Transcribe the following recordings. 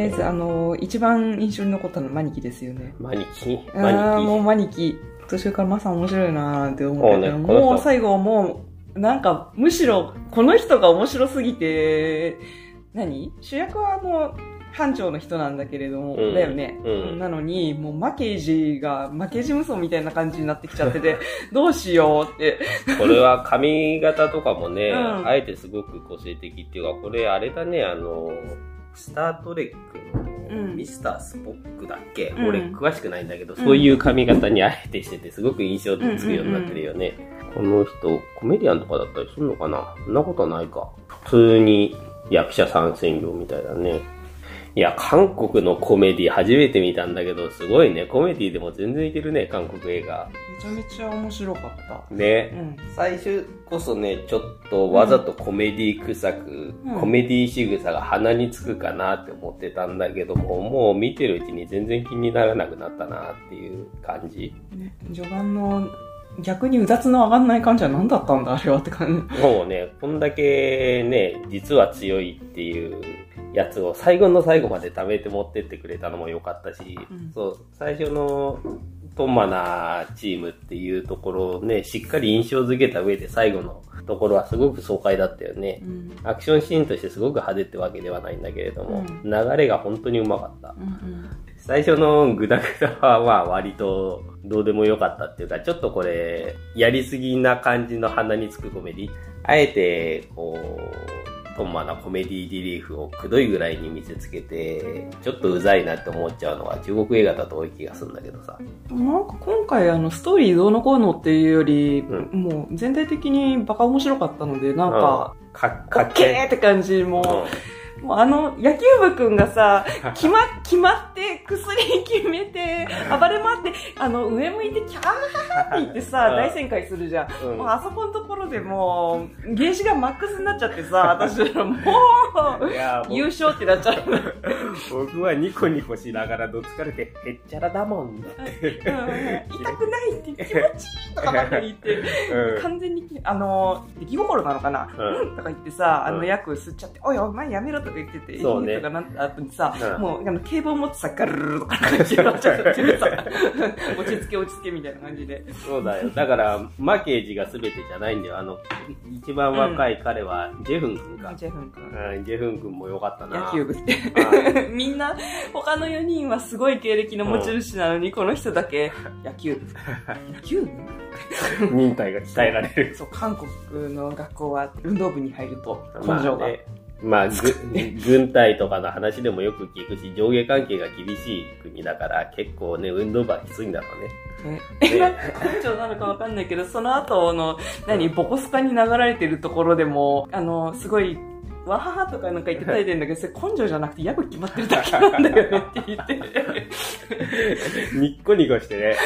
りあえず、あの、一番印象に残ったのはマニキですよね。マニキ？あマニキ。あ、もうマニキ。途中からマサ面白いなーって思ったけど、もうねもう最後もう、なんか、むしろ、この人が面白すぎて、何？主役はあの、班長の人なんだけれども、うん。だよね、うん。なのに、もう負けじが、負けじ無双みたいな感じになってきちゃってて、どうしようって。これは髪型とかもね、うん。あえてすごく個性的っていうか、これあれだね、あの、スタートレックのうんミスタースポックだっけ、うん俺詳しくないんだけど、んそういう髪型にあえてしてて、すごく印象つくようになってるよね。この人、コメディアンとかだったりするのかな？そんなことないか。普通に役者参戦業みたいだね。いや、韓国のコメディ初めて見たんだけど、すごいね。コメディでも全然いけるね、韓国映画。めちゃめちゃ面白かった。ね。うん。最初こそね、ちょっとわざとコメディ臭く、うんコメディ仕草が鼻につくかなって思ってたんだけども、もう見てるうちに全然気にならなくなったなっていう感じ。ね、序盤の逆にうだつの上がんない感じは何だったんだあれはって感じ。もうね、こんだけね、実は強いっていうやつを最後の最後まで貯めて持ってってくれたのも良かったし、うんそう、最初のトンマなチームっていうところをね、しっかり印象づけた上で最後のところはすごく爽快だったよね。うん。アクションシーンとしてすごく派手ってわけではないんだけれども、う流れが本当にうまかった。うん最初のグダグダはまあ割とどうでもよかったっていうか、ちょっとこれ、やりすぎな感じの鼻につくコメディ。あえて、こう、トンマなコメディリリーフをくどいぐらいに見せつけて、ちょっとうざいなって思っちゃうのは中国映画だと多い気がするんだけどさ。うん。なんか今回あのストーリーどうのこうのっていうより、うもう全体的にバカ面白かったので、なんか、か、オかッケーって感じ、もう、もうあの、野球部くんがさ、決ま、決まって、薬決めて、暴れ回って、あの、上向いて、キャーって言ってさ、うん。大旋回するじゃん。うん。もうあそこのところでもう、ゲージがマックスになっちゃってさ、私らもう、優勝ってなっちゃう。僕はニコニコしながらどつかれて、へっちゃらだもん。うん。痛くないって気持ちいいとかばっかり言って、うん。完全に、あの、出来心なのかな、うん。うん、とか言ってさ、あのうん。役吸っちゃって、おいお前やめろとか言ってて、そうねとかなった後にさ、うんもう、あの、警棒持ってさ、ガルルルとかなんか言っちゃってさ、落ち着け落ち着けみたいな感じで。そうだよ。だから、マケージが全てじゃないんだよ。あの、一番若い彼は、ジェフン君か。ジェフン君。うん、ジェフン君も良かったな。野球部って。あ みんな、他の4人はすごい経歴の持ち主なのに、この人だけ、野球部。野球部？忍耐が鍛えられる。そう、韓国の学校は運動部に入ると根性が。まあねまあ、ぐ 軍隊とかの話でもよく聞くし、上下関係が厳しい国だから、結構ね、運動部はきついんだろうね。ね。え、なんか根性なのかわかんないけど、その後の、何、ボコスカに流られてるところでも、あの、すごい、わははとかなんか言って書いてるんだけど、それ根性じゃなくて、役決まってるだけなんだよねって言って。ニッコニコしてね。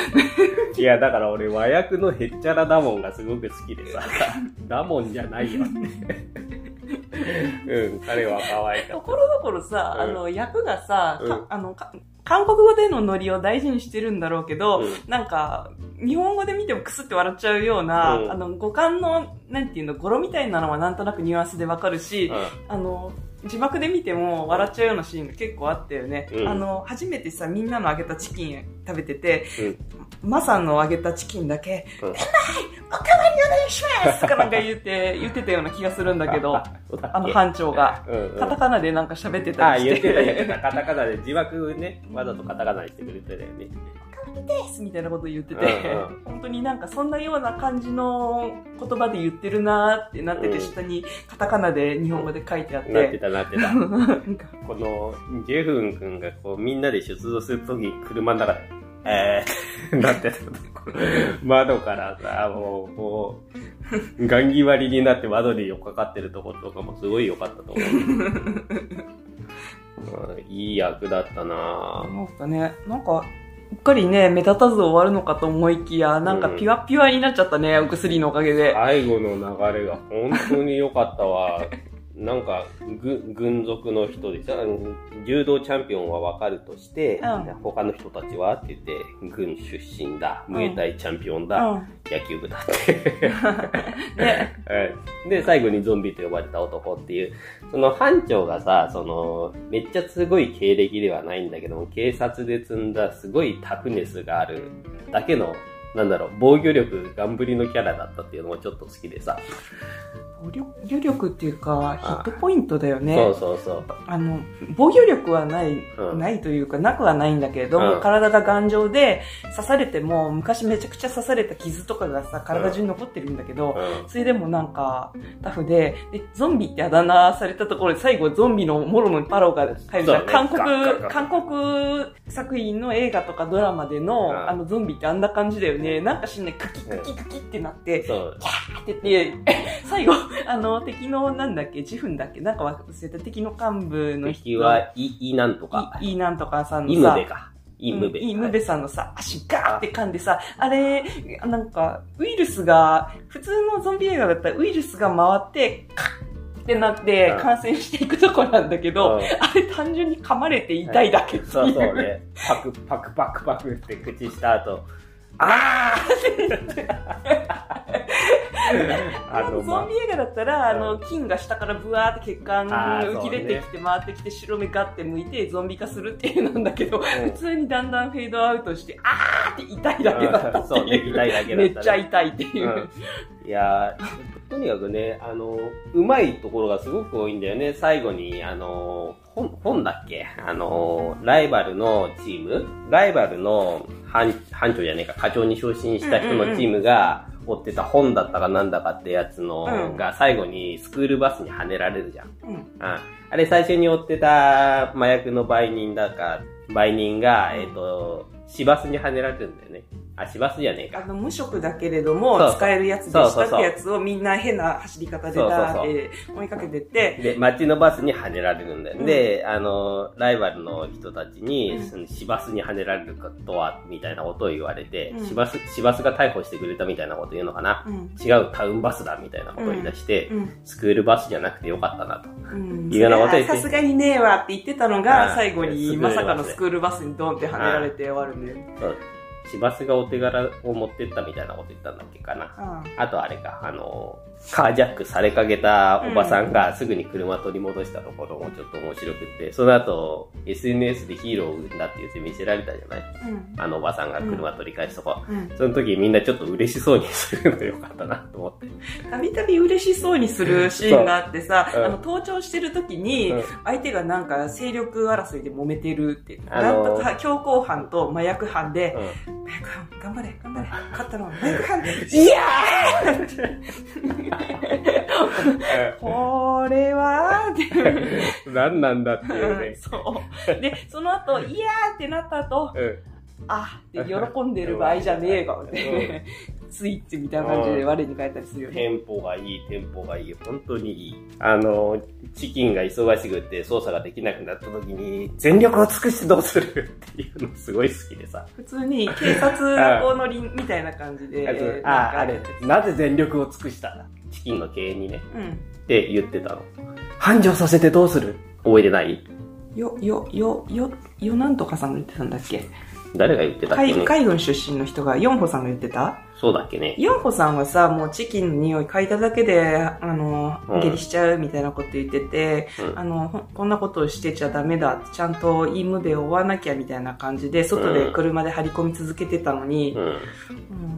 いや、だから俺、和訳のへっちゃらダモンがすごく好きでさ、ダモンじゃないよって。うん、彼は可愛かっところどころさ、うんあの、役がさ、かうんあの、か韓国語でのノリを大事にしてるんだろうけど、うんなんか、日本語で見てもクスって笑っちゃうような、うんあの、五感の、なんていうの、語呂みたいなのはなんとなくニュアンスでわかるし、た。あの、字幕で見ても笑っちゃうようなシーンが結構あったよね。うんあの、初めてさ、みんなの揚げたチキン食べてて、うんマさんの揚げたチキンだけ、うんおかわりお願いしますとかなんか言って、言ってたような気がするんだけど、あの班長が。うんうんカタカナでなんか喋ってたあ、りし。言っててた言ってた。カタカナで字幕ね、わざとカタカナにしてくれてたよね。ですみたいなこと言ってて、うん本当になんかそんなような感じの言葉で言ってるなーってなってて、うん下にカタカナで日本語で書いてあって。なってたなってた。この、ジェフン君がこう、みんなで出動するとき、車の中で、えー、なってたとこ窓からさ、もう、もう、ガンギ割りになって窓に寄っかかってるところとかもすごい良かったと思う。うんいい役だったななんかね、なんか、うっかりね、目立たず終わるのかと思いきや、なんかピュアピュアになっちゃったね、お薬のおかげで。最後の流れが本当に良かったわ。なんか、ぐ軍属の人でさ、柔道チャンピオンはわかるとして、うん。他の人たちはって言って、軍出身だ、ムエタイチャンピオンだ、うん。野球部だって。で、最後にゾンビと呼ばれた男っていう、その班長がさ、その、めっちゃすごい経歴ではないんだけども、警察で積んだすごいタフネスがあるだけの、なんだろう、防御力、ガンブリのキャラだったっていうのもちょっと好きでさ。暴力力っていうか、ヒットポイントだよね。そうそうそう。あの、防御力はない、うんないというか、なくはないんだけれども、うん体が頑丈で、刺されても、昔めちゃくちゃ刺された傷とかがさ、体中に残ってるんだけど、うんそれでもなんか、タフで、で、ゾンビってあだ名されたところで、最後ゾンビのモロのパロが入るじゃん。そうね韓国韓国作品の映画とかドラマでの、うんあのゾンビってあんな感じだよね。なんかしんない、クキクキクキってなって、そう。ってて、最後、あの、敵の、なんだっけ、自分だっけ、なんか忘れた敵の幹部の人。敵は、い、いなんとか。い、いいなんとかさんのイムさ、ベか。イムベ。うんイムベさんのさ、足ガーって噛んでさ、あれ、なんか、ウイルスが、普通のゾンビ映画だったらウイルスが回って、カッってなってうん感染していくとこなんだけど、うんあれ単純に噛まれて痛いだけっていう。そうそうね。パクパクパクパクって口した後、あーあの、まゾンビ映画だったら、あの、菌が下からブワーって血管浮き出てきて回ってきて白目ガッて向いてゾンビ化するっていうなんだけど、うん普通にだんだんフェードアウトして、あーって痛いだけだったってそうね、いう。痛いだけだった、ね。めっちゃ痛いっていう。いやーとにかくね、あの、うまいところがすごく多いんだよね。最後に、あの、本、本だっけ？あの、ライバルのチーム？ライバルの班、班長じゃねえか、課長に昇進した人のチームが、追ってた本だったかなんだかってやつの、うんが最後にスクールバスにはねられるじゃん。うんああれ最初に追ってた麻薬の売人だか、売人が、えっ、と、市バスにはねられるんだよね。あ、市バスじゃねえか。あの、無職だけれども使えるやつでしたってやつをみんな変な走り方でダーって追いかけてって、で、街のバスにはねられるんだよ。うんで、あの、ライバルの人たちに、うんその市バスにはねられることは、みたいなことを言われて、うん市バス、市バスが逮捕してくれたみたいなこと言うのかな？うん。違うタウンバスだみたいなことを言い出して、うん。スクールバスじゃなくてよかったなと。うん。いうようなこと言ってさすがにねえわって言ってたのうんが、最後にまさかのスクールバスにドンって跳ねられて終わるんだよ市バスがお手柄を持ってったみたいなこと言ったんだっけかな。ああとあれか、あの、カージャックされかけたおばさんがすぐに車取り戻したところもちょっと面白くって、その後、SNS でヒーローを生んだって言って見せられたじゃない？うん。あのおばさんが車取り返すとこ。うん。その時みんなちょっと嬉しそうにするのよかったなと思って。たびたび嬉しそうにするシーンがあってさ、あの、登頂してる時にうん、相手がなんか勢力争いで揉めてるって、なんとか強行犯と麻薬犯で、うん麻薬犯、頑張れ、頑張れ、勝ったのは麻薬犯、いやー！これはって。何なんだっていうね。そう。で、その後、いやーってなった後、うん。あって喜んでる場合じゃねえかって、スイッチみたいな感じで我に返ったりするよね。テンポがいい、テンポがいい、本当にいい。あの、チキンが忙しくって操作ができなくなった時に、全力を尽くしてどうするっていうのすごい好きでさ。普通に警察学校のりんみたいな感じで、あ、あれ、なぜ全力を尽くしたチキンの経営にね、うん。って言ってたの。繁盛させてどうする？覚えてない？よ、よ、よ、よ、よなんとかさんが言ってたんだっけ？誰が言ってたっけ？海ね海軍出身の人が、ヨンホさんが言ってた？そうだっけね。ヨンホさんはさ、もうチキンの匂い嗅いだだけで、あのうん、下痢しちゃうみたいなこと言ってて、うんあの、こんなことをしてちゃダメだ。ちゃんとイムベを追わなきゃみたいな感じで、外で車で張り込み続けてたのにう、ん。うん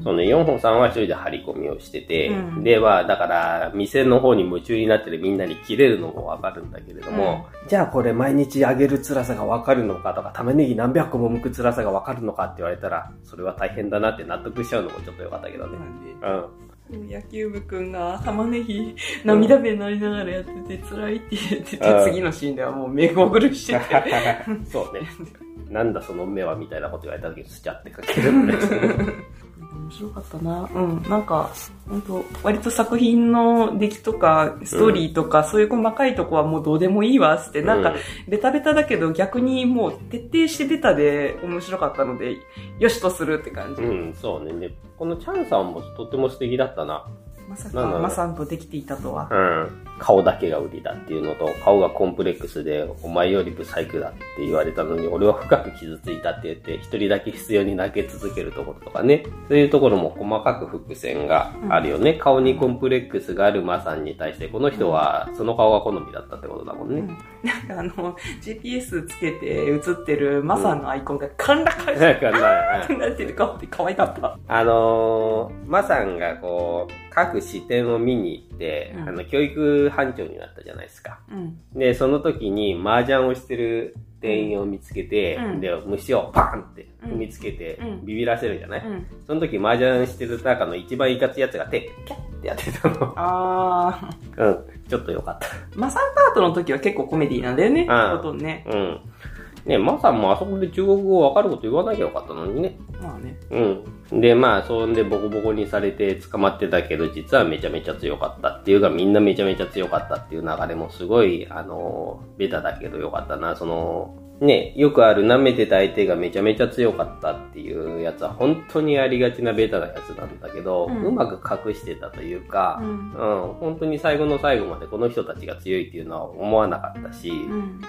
その4本さんは一人で張り込みをしてて、うんでは、だから、店の方に夢中になってるみんなに切れるのもわかるんだけれども、じゃあこれ毎日あげる辛さがわかるのかとか、玉ねぎ何百個も剥く辛さがわかるのかって言われたら、それは大変だなって納得しちゃうのもちょっとよかったけどね。うん。野球部くんが玉ねぎ涙目になりながらやってて辛いって言ってて、うん次のシーンではもう目ごぐるしてて。そうね。なんだその目はみたいなこと言われた時にスチャってかけるんだよ面白かったな。うん。なんか、本当割と作品の出来とか、ストーリーとか、そういう細かいとこはもうどうでもいいわ、つって、なんか、ベタベタだけど逆にもう徹底してベタで面白かったので、よしとするって感じ。うん、うん、そうね。で、このチャンさんもとっても素敵だったな。まさか、マサンとできていたとは。うん。顔だけが売りだっていうのと、顔がコンプレックスで、お前よりブサイクだって言われたのに、俺は深く傷ついたって言って、一人だけ必要に泣け続けるところとかね。そういうところも細かく伏線があるよね。顔にコンプレックスがあるマさんに対して、この人はその顔が好みだったってことだもんね。なんかあの、GPS つけて映ってるマサンのアイコンがカンラカンなんかな なってる顔って可愛かった。あのー、マさんがこう、各視点を見に行って、うんあの、教育班長になったじゃないですか。うん。で、その時に麻雀をしてる店員を見つけて、うんで、虫をパーンって踏みつけてうんビビらせるじゃない、うん。その時麻雀してる中の一番いかついやつが手、キャッてやってたの。あうん。ちょっとよかった。ー、マサンパートの時は結構コメディなんだよね。ね。うん。ねマさんもあそこで中国語わかること言わなきゃよかったのにね。まあね。うん。で、まあ、そんでボコボコにされて捕まってたけど、実はめちゃめちゃ強かったっていうか、みんなめちゃめちゃ強かったっていう流れもすごい、あの、ベタだけどよかったな。その、ね、よくある舐めてた相手がめちゃめちゃ強かったっていうやつは本当にありがちなベタなやつなんだけど、ううんまく隠してたというか、うんうん、本当に最後の最後までこの人たちが強いっていうのは思わなかったし、うん。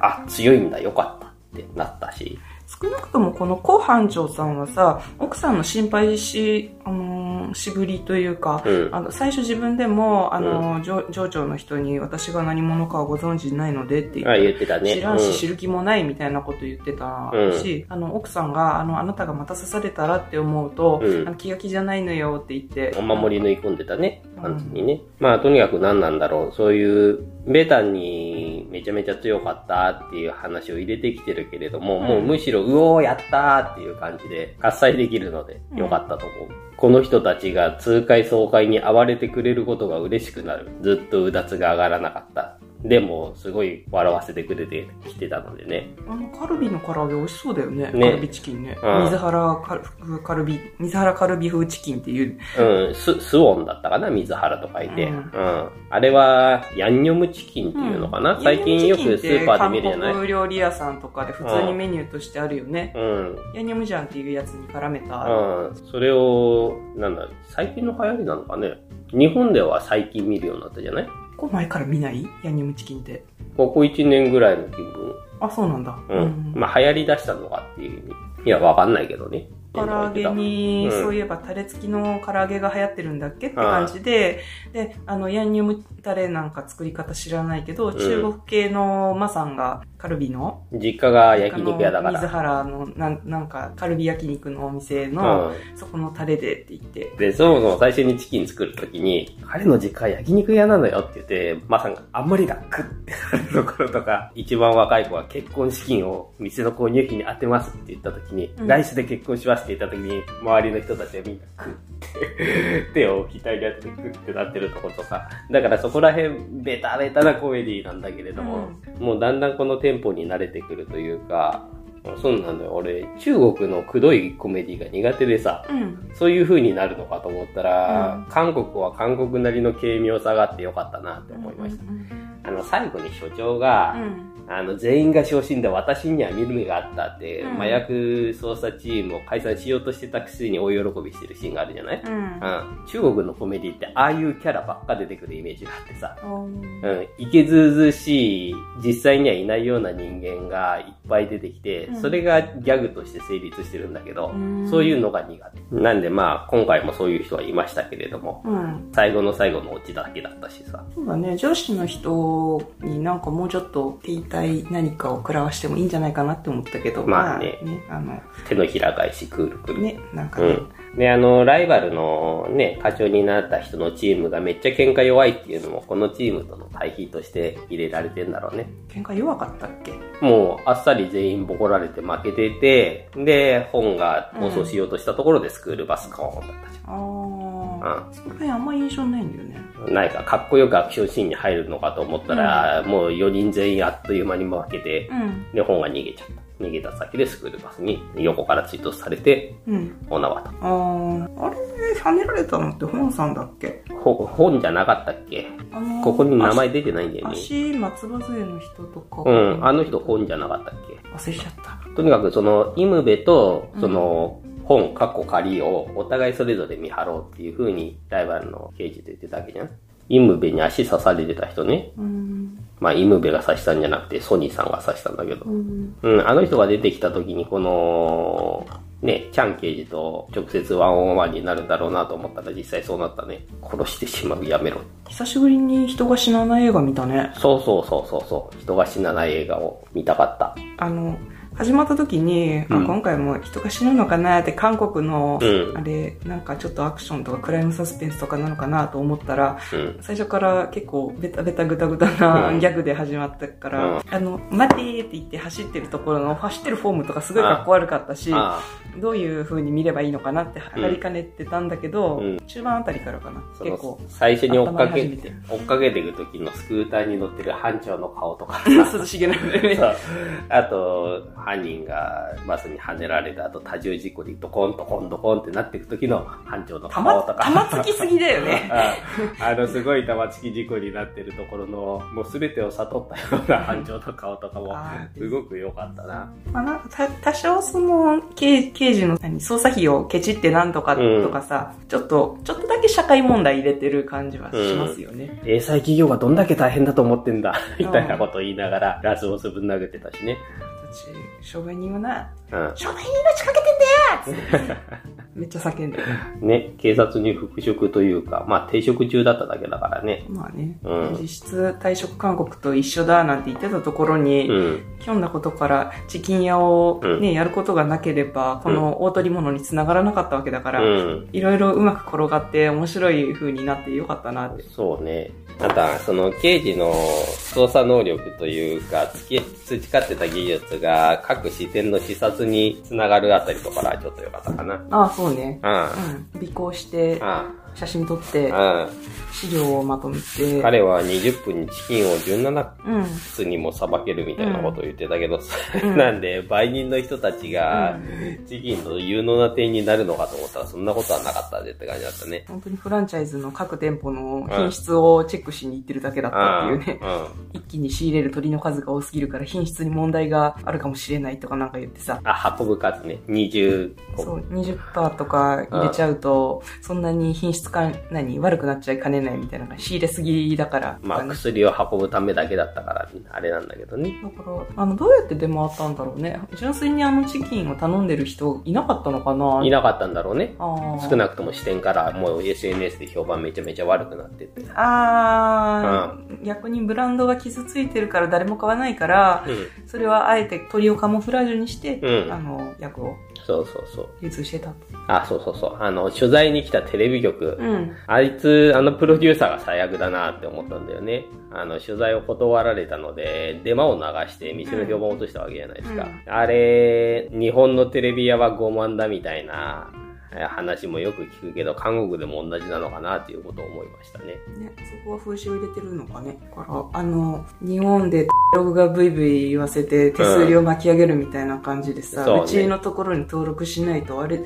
あ、強いんだ、よかったってなったし、少なくともこのコ班長さんはさ、奥さんの心配し、あのーしぶりというか、うん。あの、最初自分でも、あのー、上上長の人に私が何者かはご存知ないのでって言あ、って、たね。知らんし知る気もないみたいなこと言ってたし、あの、奥さんが、あの、あなたがまた刺されたらって思うと、うんあの気が気じゃないのよって言って、お守り縫い込んでたね、感じにね。まあ、とにかく何なんだろう。そういう、ベタにめちゃめちゃ強かったっていう話を入れてきてるけれども、うんもうむしろ、うおー、やったーっていう感じで、喝采できるので、よかったと思う。この人たちが痛快爽快に暴れてくれることが嬉しくなる。ずっとうだつが上がらなかった。でも、すごい笑わせてくれてきてたのでね。あの、カルビの唐揚げ美味しそうだよね。ねカルビチキンね。うん水原カル風カルビ、水原カルビ風チキンっていう。うん、ス、スオンだったかな水原と書いて。ううんん。あれは、ヤンニョムチキンっていうのかな、最近よくスーパーで見るじゃない韓国料理屋さんとかで普通にメニューとしてあるよね。うん。ヤンニョムジャンっていうやつに絡めた。うん。それを、なんだ、最近の流行りなのかね？日本では最近見るようになったじゃない？こう前から見ないヤンニョムチキンって。ここ1年ぐらいの気分。あ、そうなんだ。うん。まあ、流行り出したのかっていう意味。いや、わかんないけどね。唐揚げに、うん。そういえばタレ付きの唐揚げが流行ってるんだっけって感じで、で、あの、ヤンニョムタレなんか作り方知らないけど、ん。中国系のマさんがカルビの、実家が焼肉屋だかあの水ら。原の、なんなんか、カルビ焼肉のお店うの、ん。そこのタレでって言って、で、そもそも最初にチキン作るときに、彼の実家は焼肉屋なのよって言って、まさんがあんまりだ、クッってなるところとか、一番若い子は結婚資金を店の購入費に当てますって言ったときに、うん。来週で結婚しますって言ったときに、周りの人たちはみんなクッって、手を額に当ててクッってなってるところとか、だからそこら辺、ベタベタなコメディなんだけれども、もうだんだんこのテンポに慣れてくるというか、そうなんだよ。俺、中国のくどいコメディが苦手でさ、うん。そういう風になるのかと思ったら、うん韓国は韓国なりの軽妙さがあってよかったなって思いました。うんあの、最後に所長が、うんあの、全員が昇進で私には見る目があったって、うん。麻薬捜査チームを解散しようとしてたくせに大喜びしてるシーンがあるじゃない、うん。うん、中国のコメディってああいうキャラばっか出てくるイメージがあってさ、うんうん、いけずうずうしい、実際にはいないような人間がいっぱい出てきて、うん。それがギャグとして成立してるんだけど、うん。そういうのが苦手。なんでまあ、今回もそういう人はいましたけれども、うん。最後の最後のオチだけだったしさ。そうだね、上司の人になんかもうちょっとい何かを食らわしてもいいんじゃないかなって思ったけど、まあね。あの、手のひら返しクールクール。ね、なんかね、うん。で、あの、ライバルのね、課長になった人のチームがめっちゃ喧嘩弱いっていうのも、このチームとの対比として入れられてんだろうね。喧嘩弱かったっけ？もう、あっさり全員ボコられて負けてて、で、本が逃走しようとしたところでスクールバスコーンだったじあゃあ、その辺あんま印象ないんだよね。ん。ないか、かっこよくアクションシーンに入るのかと思ったら、もう4人全員あっという間に負けて、うん。で、本が逃げちゃった。逃げた先でスクールバスに横から追突されて、うん。お縄と。ああ、あれ、跳ねられたのって本さんだっけ？ほ本じゃなかったっけ？あのここに名前出てないんだよね。足、松葉杖の人とか。うん、あの人本じゃなかったっけ？忘れちゃった。とにかくその、イムベと、その、本、過去仮をお互いそれぞれ見張ろうっていう風にライバルの刑事と言ってたわけじゃん。イムベに足刺されてた人ね。うん。まあ、イムベが刺したんじゃなくて、ソニーさんが刺したんだけど。うん。うん、あの人が出てきた時に、この、ね、チャン刑事と直接ワンオンワンになるんだろうなと思ったら実際そうなったね。殺してしまう、やめろ。久しぶりに人が死なない映画見たね。そうそうそうそうそう。人が死なない映画を見たかった。あの、始まった時に、あうん。今回も人が死ぬのかなって韓国の、うん。あれ、なんかちょっとアクションとかクライムサスペンスとかなのかなと思ったら、うん。最初から結構ベタベタグタグタなうん。ギャグで始まったから、うん。あの、待てーって言って走ってるところの走ってるフォームとかすごいかっこ悪かったし、あどういう風に見ればいいのかなって測りかねてたんだけど、うん中盤あたりからかな、結構の、最初に追っかけ追っかけていく時のスクーターに乗ってる班長の顔とか。涼しげなあと、犯人がバスにはねられた後、多重事故でドコンドコンドコンってなっていく時の班長の顔とか。玉突きすぎだよね。あ あの、すごい玉突き事故になってるところの、もう全てを悟ったような班長の顔とかもすごく良かったな。まあなんかた多少その刑刑事の何捜査費をケチってなんとかとかさ、ちょっと、ちょっとだけ社会問題入れてる感じはしますよね。英才企業がどんだけ大変だと思ってんだ、みたいなことを言いながら、ラスボスぶん投げてたしね。私、商売人はな、うん。商売人命かけてんだよ めっちゃ叫んでる。ね、警察に復職というか、まあ定職中だっただけだからね。まあね、うん実質退職勧告と一緒だなんて言ってたところに、うん。ひょんなことからチキン屋をね、やることがなければ、この大取り物につながらなかったわけだから、うん。いろいろうまく転がって面白い風になってよかったなって。そうね。あとは、その刑事の操作能力というか、培ってた技術が各視点の視察につながるあたりとかがちょっと良かったかな。ああ、そうね。うん。うん。尾行して、あ写真撮って、あ、資料をまとめて、彼は20分にチキンを17うん。つにもさばけるみたいなことを言ってたけど、うん なんで売人の人たちがチキンの有能な点になるのかと思ったらそんなことはなかったぜって感じだったね。本当にフランチャイズの各店舗の品質をチェックしに行ってるだけだったっていうね。うん。一気に仕入れる鳥の数が多すぎるから品質に問題があるかもしれないとかなんか言ってさ。あ、運ぶ数ね。20個。そう、20%とか入れちゃうと、そんなに品質か、何、悪くなっちゃいかねないみたいなのが仕入れすぎだから。まあ、ね薬を運ぶためだけだったから、あれなんだけどね。だから、あの、どうやって出回ったんだろうね。純粋にあのチキンを頼んでる人いなかったのかないなかったんだろうね。少なくとも視点からもう SNS で評判めちゃめちゃ悪くなってて。あー、逆にブランドが傷ついてるから誰も買わないから、うん。それはあえて鳥をカモフラージュにして、うんあの、役をそうそうそう。流通してたと。あ、そうそうそう。あの、取材に来たテレビ局。うん。ああいつ、あのプロデューサーが最悪だなって思ったんだよね。あの、取材を断られたので、デマを流して店の評判を落としたわけじゃないですか。うんあれ、日本のテレビ屋は傲慢だみたいなえ話もよく聞くけど、韓国でも同じなのかなっていうことを思いましたね。ね、そこは風刺を入れてるのかね。だから、あの、日本で ログがブイブイ言わせて手数料巻き上げるみたいな感じでさ、そうねうちのところに登録しないとあれ、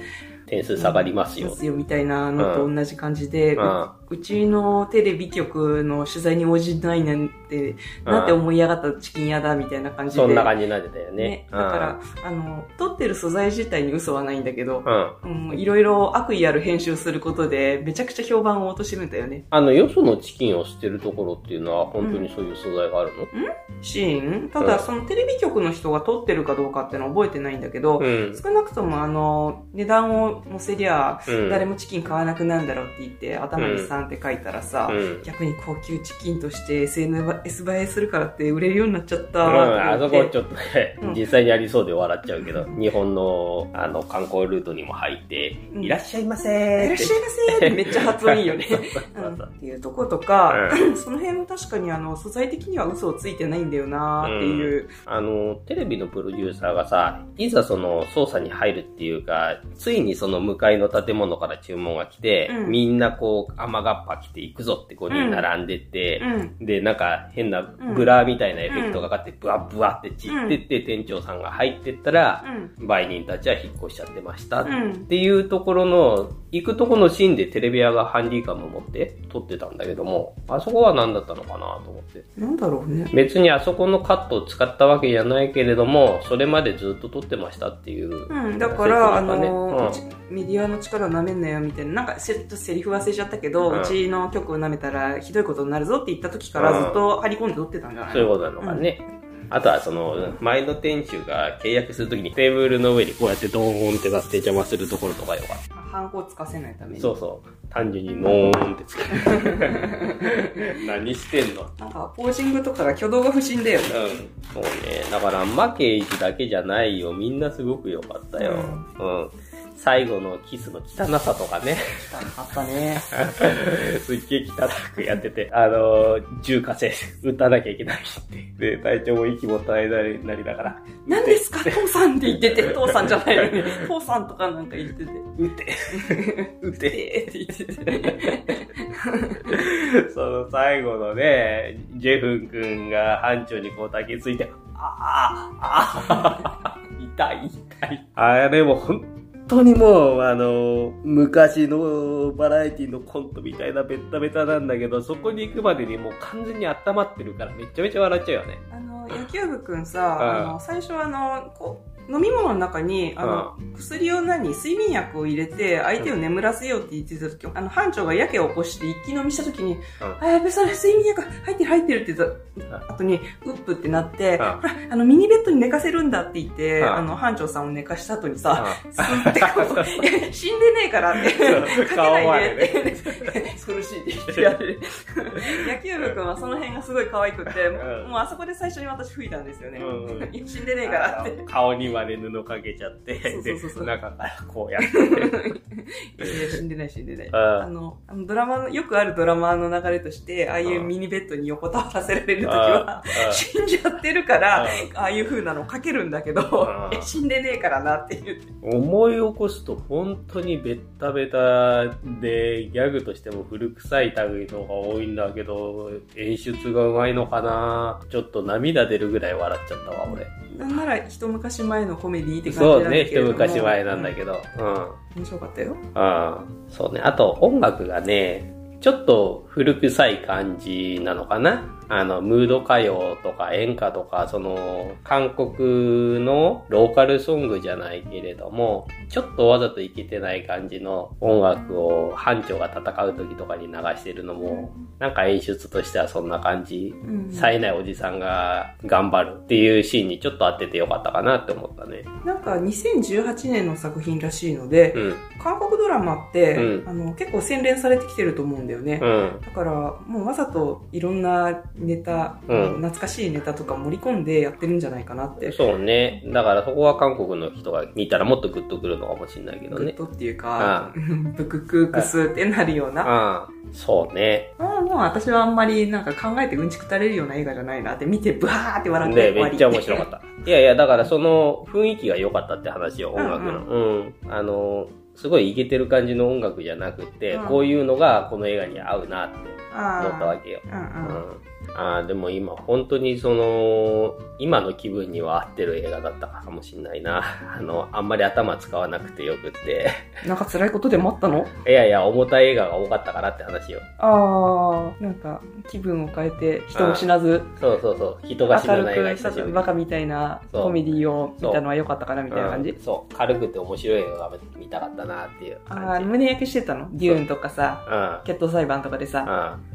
点数下がりますよ。よみたいなのと同じ感じで、ううんうちのテレビ局の取材に応じないなんて、なんて思いやがったチキン屋だみたいな感じで。そんな感じになってたよね。ね。だから、あの、撮ってる素材自体に嘘はないんだけど、うん。うん。うん、いろいろ悪意ある編集することで、めちゃくちゃ評判を貶めたよね。あの、よそのチキンを捨てるところっていうのは、本当にそういう素材があるの、シーン？ただ、うんそのテレビ局の人が撮ってるかどうかっていうのは覚えてないんだけど、うん。少なくともあの、値段を載せりゃ、うん誰もチキン買わなくなるんだろうって言って、頭に3って書いたらさ、うん。逆に高級チキンとして SNS 映えするからって売れるようになっちゃったうん、あそこちょっとね、うん。実際にありそうで笑っちゃうけど、日本のあの観光ルートにも入って、うん。いらっしゃいませいらっしゃいませーってめっちゃ発音いいよね。っていうとことか、う その辺も確かにあの素材的には嘘をついてないんだよなーっていう、あの、テレビのプロデューサーがさ、いざその捜査に入るっていうか、ついにその向かいの建物から注文が来て、うん。みんなこう、雨がっぱ来て行くぞって5人並んでって、うん。で、なんか変なブラーみたいなエフェクトがかかって、ブワッブワって散ってって、店長さんが入ってったら、うん売人たちは引っ越しちゃってました。うんっていうところの行くとこのシーンでテレビ屋がハンディカム持って撮ってたんだけども、あそこは何だったのかなと思って。なんだろうね。別にあそこのカットを使ったわけじゃないけれども、それまでずっと撮ってましたっていう。うん、だから、あの、うんうちメディアの力舐めんなよみたいな、なんかせちょっとセリフ忘れちゃったけど、ううんちの局を舐めたらひどいことになるぞって言った時からうんずっと張り込んで撮ってたんじゃないそういうことなのかね。あとはその、前の店主が契約するときにテーブルの上にこうやってドーンって出して邪魔するところとかよかった。ハンコをつかせないために。そうそう。単純にノーンってつける。何してんの？なんか、ポージングとかが挙動が不審だよね。うん。そうね。だから、マケイジだけじゃないよ。みんなすごく良かったよ。うん。最後のキスの汚さとかね。あったね。すっげえ汚くやってて、あのー、銃稼いで撃たなきゃいけないって。で、隊長も息も絶えなりながら、何ですか？父さんって言ってて、父さんじゃないのに、父さんとかなんか言ってて、撃て 撃てえーって言ってて。その最後のね、ジェフン君が班長にこう抱きついて、ああ、ああ、痛い痛い。あれも本当にもう、あの、昔のバラエティのコントみたいなベッタベタなんだけど、そこに行くまでにもう完全に温まってるからめちゃめちゃ笑っちゃうよね。あの、野球部くんさ、うんあの、最初あの、こう、飲み物の中に、あの、薬を何、睡眠薬を入れて、相手を眠らせようって言ってた時、あの、班長がやけを起こして一気飲みした時に、あ、やべ、それ睡眠薬入ってる入ってるって言った後に、うっぷってなって、うん。ほら、あの、ミニベッドに寝かせるんだって言って、うん。あの、班長さんを寝かした後にさ、うスーってこ死んでねえからって、かけないで。でって、苦しいって言ってやる。野球部くんはその辺がすごい可愛くて、うん。もうあそこで最初に私吹いたんですよね。死んでねえからって。顔にまで布かけちゃって、中からこうやって。いや死んでない死んでない。んあ。の、ドラマの、よくあるドラマの流れとして、ああ。いうミニベッドに横たわらせられるときは、死んじゃってるから、ああ。いう風なのかけるんだけど、死んでねえからなって言って。思い起こすと本当にベッタベタでギャグとしても古臭い類のが多いんだけど演出がうまいのかな。ちょっと涙出るぐらい笑っちゃったわ俺。なんなら一昔前のコメディって感じそうね一なんだけれども。昔前なんだけどうん、うん、面白かったよ。そうねあと音楽がねちょっと古臭い感じなのかなあの、ムード歌謡とか演歌とか、その、韓国のローカルソングじゃないけれども、ちょっとわざといけてない感じの音楽を班長が戦う時とかに流してるのも、なんか演出としてはそんな感じ。うん冴えないおじさんが頑張るっていうシーンにちょっと当ててよかったかなって思ったね。なんか2018年の作品らしいので、うん。韓国ドラマって、うんあの結構洗練されてきてると思うんだよね。うん。だから、もうわざといろんなネタ、うん懐かしいネタとか盛り込んでやってるんじゃないかなって。そうね。だからそこは韓国の人が見たらもっとグッとくるのかもしれないけどね。グッとっていうか、ブクククスってなるような。ああ、そうね。あもう私はあんまりなんか考えてうんちくたれるような映画じゃないなって見てブワーって笑ってで、終わりめっちゃ面白かった。いやいや、だからその雰囲気が良かったって話よ、音楽の。うん、あの、すごいイケてる感じの音楽じゃなくて、うんこういうのがこの映画に合うなってあ思ったわけよ。うんうん。うん。あーでも今本当にその今の気分には合ってる映画だったかもしんないな。あのあんまり頭使わなくてよくって。なんか辛いことでもあったの？いやいや重たい映画が多かったからって話よ。ああ、なんか気分を変えて人を死なず、そうそうそう。人が死明なない映画バカみたいなコメディを見たのは良かったかなみたいな感じ？う。ん。そう。軽くて面白い映画が見たかったなっていうああ、胸焼けしてたの？デューンとかさ、決闘裁判とかでさ、うんうん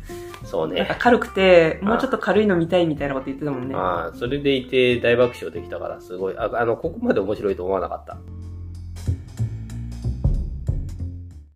そうね。軽くて、もうちょっと軽いの見たいみたいなこと言ってたもんね。ああそれでいて大爆笑できたからすごい。ああのここまで面白いと思わなかった